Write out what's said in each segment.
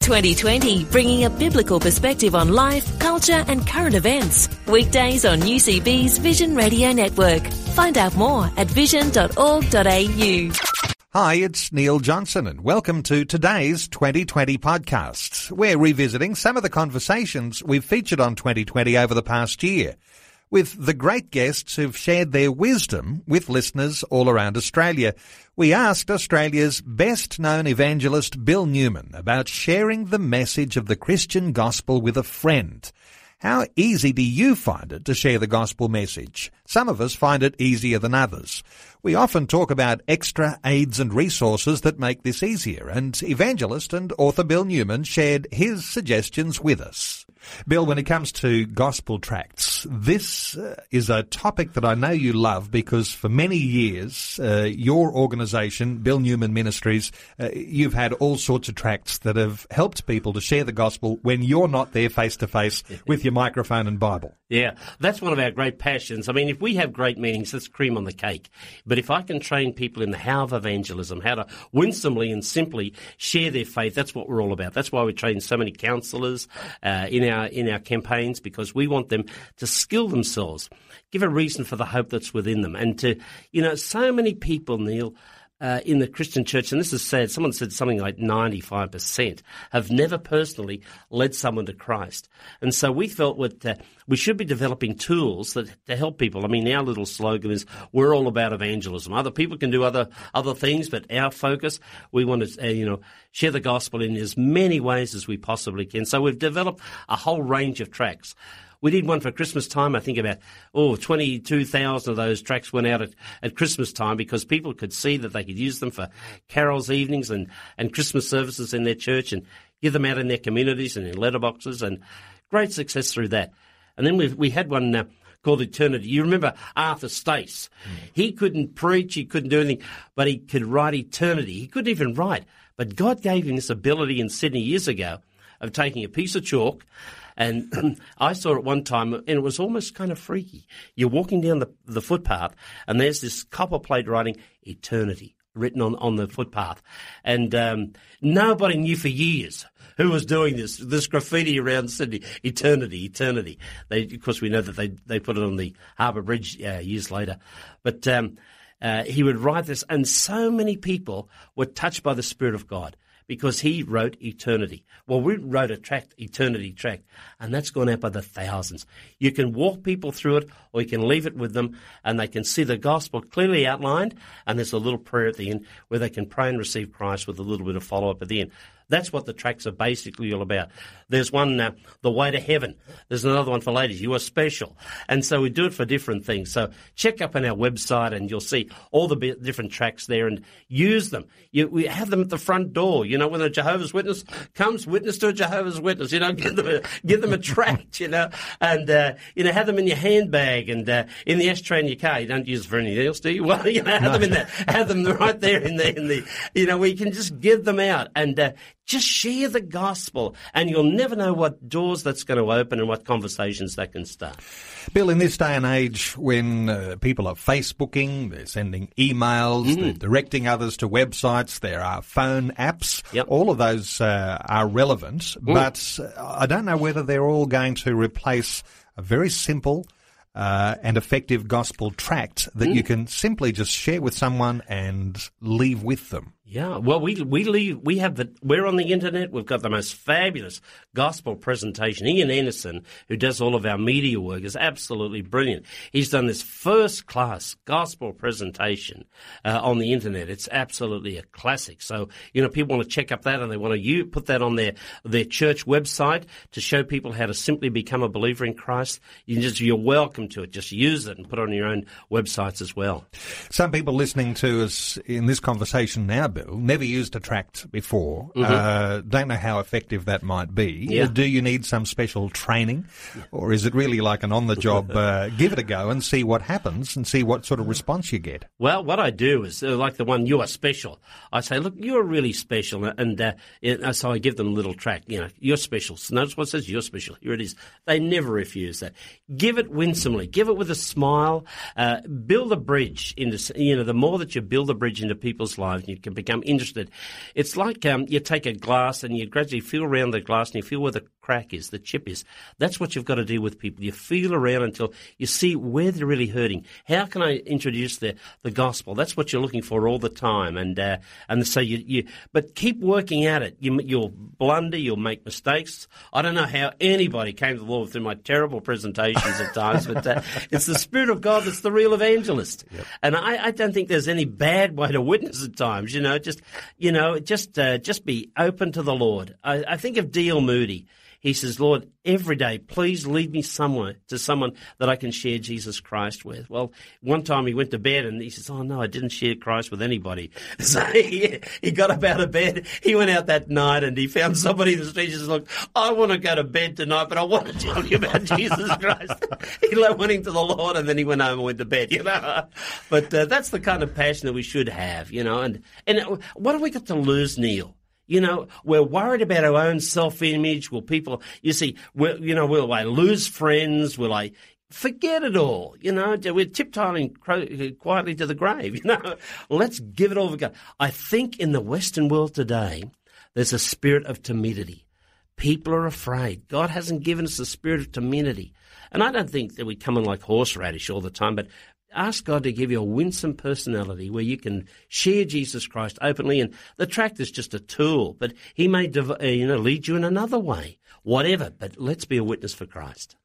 2020, bringing a biblical perspective on life, culture, and current events. Weekdays on UCB's Vision Radio Network. Find out more at vision.org.au. Hi, it's Neil Johnson and welcome to today's 2020 podcast. We're revisiting some of the conversations we've featured on 2020 over the past year with the great guests who've shared their wisdom with listeners all around Australia. We asked Australia's best known evangelist Bill Newman about sharing the message of the Christian gospel with a friend. How easy do you find it to share the gospel message? Some of us find it easier than others. We often talk about extra aids and resources that make this easier, and evangelist and author Bill Newman shared his suggestions with us. Bill, when it comes to gospel tracts, this uh, is a topic that I know you love because for many years, uh, your organisation, Bill Newman Ministries, uh, you've had all sorts of tracts that have helped people to share the gospel when you're not there face to face with your microphone and Bible. Yeah, that's one of our great passions. I mean, if we have great meetings, that's cream on the cake. But if I can train people in the how of evangelism, how to winsomely and simply share their faith, that's what we're all about. That's why we train so many counsellors uh, in our in our campaigns because we want them to skill themselves, give a reason for the hope that's within them, and to you know, so many people, Neil uh, in the Christian church, and this is sad, someone said something like 95% have never personally led someone to Christ. And so we felt that uh, we should be developing tools that, to help people. I mean, our little slogan is, we're all about evangelism. Other people can do other, other things, but our focus, we want to, uh, you know, share the gospel in as many ways as we possibly can. So we've developed a whole range of tracks. We did one for Christmas time. I think about, oh, 22,000 of those tracks went out at, at Christmas time because people could see that they could use them for carols evenings and, and Christmas services in their church and give them out in their communities and in letterboxes and great success through that. And then we we had one uh, called Eternity. You remember Arthur Stace? Mm. He couldn't preach, he couldn't do anything, but he could write eternity. He couldn't even write. But God gave him this ability in Sydney years ago of taking a piece of chalk and I saw it one time, and it was almost kind of freaky. You're walking down the, the footpath, and there's this copper plate writing eternity written on, on the footpath. And um, nobody knew for years who was doing this, this graffiti around Sydney. Eternity, eternity. They, of course, we know that they, they put it on the Harbour Bridge uh, years later. But um, uh, he would write this, and so many people were touched by the Spirit of God because he wrote eternity. Well, we wrote a tract, eternity tract, and that's gone out by the thousands. You can walk people through it, or you can leave it with them, and they can see the gospel clearly outlined, and there's a little prayer at the end where they can pray and receive Christ with a little bit of follow up at the end. That's what the tracks are basically all about. There's one, uh, The Way to Heaven. There's another one for ladies, You Are Special. And so we do it for different things. So check up on our website and you'll see all the different tracks there and use them. You, we have them at the front door. You know, when a Jehovah's Witness comes, witness to a Jehovah's Witness, you know, give them a, give them a tract, you know, and, uh, you know, have them in your handbag and uh, in the ashtray in your car. You don't use it for anything else, do you? Well, you know, have no. them in there. Have them right there in the, in the, you know, we can just give them out and uh, just share the gospel, and you'll never know what doors that's going to open and what conversations that can start. Bill, in this day and age when uh, people are Facebooking, they're sending emails, mm. they're directing others to websites, there are phone apps, yep. all of those uh, are relevant, mm. but uh, I don't know whether they're all going to replace a very simple, uh, and effective gospel tract that mm. you can simply just share with someone and leave with them. Yeah, well, we we leave, we have the we're on the internet. We've got the most fabulous gospel presentation. Ian Anderson, who does all of our media work, is absolutely brilliant. He's done this first class gospel presentation uh, on the internet. It's absolutely a classic. So you know, people want to check up that and they want to you put that on their their church website to show people how to simply become a believer in Christ. You just you're welcome to it. Just use it and put it on your own websites as well. Some people listening to us in this conversation now Bill, never used a tract before. Uh, don't know how effective that might be. Mm-hmm. Yeah. Do you need some special training, or is it really like an on-the-job? Uh, give it a go and see what happens, and see what sort of response you get. Well, what I do is uh, like the one you are special. I say, look, you're really special, and uh, uh, so I give them a little track. You know, you're special. So notice what it says. You're special. Here it is. They never refuse that. Give it winsomely. Give it with a smile. Uh, build a bridge into. You know, the more that you build a bridge into people's lives, you can become interested. It's like um, you take a glass and you gradually feel around the glass and you feel where the crack is, the chip is. That's what you've got to do with people. You feel around until you see where they're really hurting. How can I introduce the, the gospel? That's what you're looking for all the time. And uh, and so you, you but keep working at it. You, you'll blunder, you'll make mistakes. I don't know how anybody came to the Lord through my terrible presentations at times, but uh, it's the Spirit of God that's the real evangelist. And I, I don't think there's any bad way to witness at times. You know, just you know, just uh, just be open to the Lord. I, I think of D.L. Moody. He says, Lord, every day, please lead me somewhere to someone that I can share Jesus Christ with. Well, one time he went to bed and he says, Oh no, I didn't share Christ with anybody. So he, he got up out of bed. He went out that night and he found somebody in the street. He says, Look, I want to go to bed tonight, but I want to tell you about Jesus Christ. he went into the Lord and then he went home and went to bed, you know. But uh, that's the kind of passion that we should have, you know. And, and what have we got to lose, Neil? You know, we're worried about our own self-image. Will people, you see, you know, will I lose friends? Will I forget it all? You know, we're tiptoeing quietly to the grave. You know, let's give it all a go. I think in the Western world today, there's a spirit of timidity. People are afraid. God hasn't given us a spirit of timidity. And I don't think that we come in like horseradish all the time, but ask God to give you a winsome personality where you can share Jesus Christ openly. And the tract is just a tool, but He may div- uh, you know lead you in another way, whatever. But let's be a witness for Christ.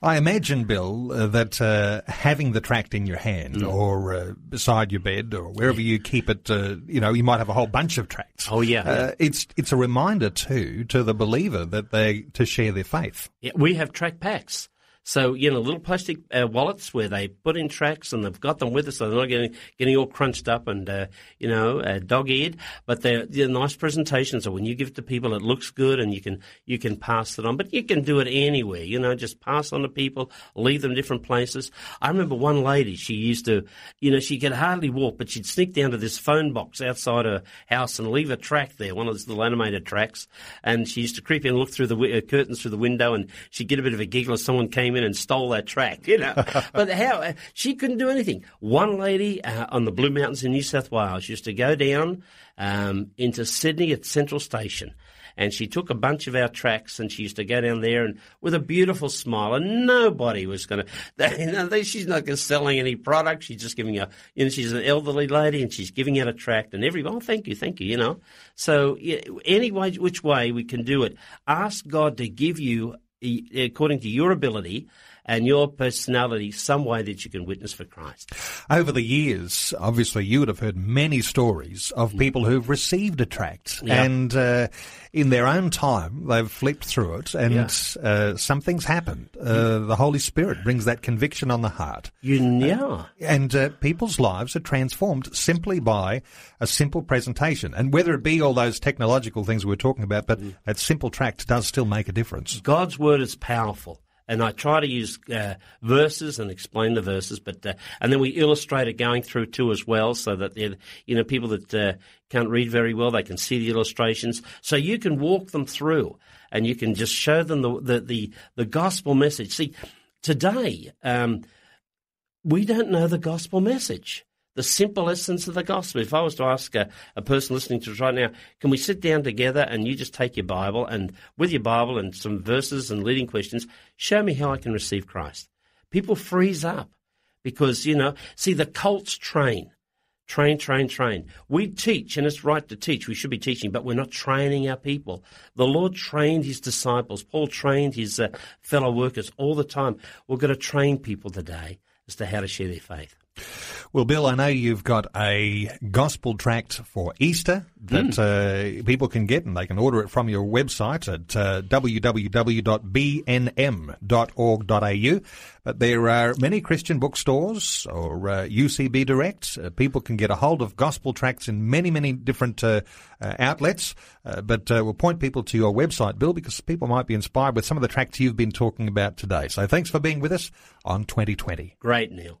I imagine, Bill, uh, that uh, having the tract in your hand Mm. or uh, beside your bed or wherever you keep it, uh, you know, you might have a whole bunch of tracts. Oh, yeah, Uh, yeah. It's it's a reminder too to the believer that they to share their faith. Yeah, we have tract packs. So, you know, little plastic uh, wallets where they put in tracks and they've got them with us so they're not getting, getting all crunched up and, uh, you know, uh, dog-eared. But they're, they're nice presentations. So when you give it to people, it looks good and you can, you can pass it on. But you can do it anywhere, you know, just pass on to people, leave them different places. I remember one lady, she used to, you know, she could hardly walk, but she'd sneak down to this phone box outside her house and leave a track there, one of those little animated tracks. And she used to creep in and look through the uh, curtains through the window and she'd get a bit of a giggle if someone came in and stole that track, you know. but how, she couldn't do anything. One lady uh, on the Blue Mountains in New South Wales used to go down um, into Sydney at Central Station and she took a bunch of our tracks and she used to go down there and with a beautiful smile and nobody was going to you know, she's not gonna selling any product she's just giving a you know she's an elderly lady and she's giving out a tract and everybody oh thank you thank you you know so yeah, any way which way we can do it ask god to give you according to your ability and your personality some way that you can witness for christ Over the years, obviously, you would have heard many stories of people who've received a tract, Mm. Yeah. and uh, in their own time, they've flipped through it, and Yeah. uh, something's happened. Uh, the Holy Spirit brings that conviction on the heart. you yeah And uh, people's lives are transformed simply by a simple presentation. And whether it be all those technological things we were talking about, but Mm. that simple tract does still make a difference. God's word is powerful. And I try to use uh, verses and explain the verses, but uh, and then we illustrate it going through too as well, so that you know people that uh, can't read very well they can see the illustrations, so you can walk them through and you can just show them the the the, the gospel message. See, today um, we don't know the gospel message. The simple essence of the gospel. If I was to ask a, a person listening to us right now, can we sit down together and you just take your Bible and with your Bible and some verses and leading questions, show me how I can receive Christ? People freeze up because, you know, see, the cults train. Train, train, train. We teach, and it's right to teach. We should be teaching, but we're not training our people. The Lord trained his disciples. Paul trained his uh, fellow workers all the time. We're going to train people today as to how to share their faith. Well, Bill, I know you've got a gospel tract for Easter that mm. uh, people can get, and they can order it from your website at uh, www.bnm.org.au. But there are many Christian bookstores or uh, UCB Direct. Uh, people can get a hold of gospel tracts in many, many different uh, uh, outlets. but we'll point people to your website, Bill, because people might be inspired with some of the tracts you've been talking about today. So thanks for being with us on 2020. Great, Neil.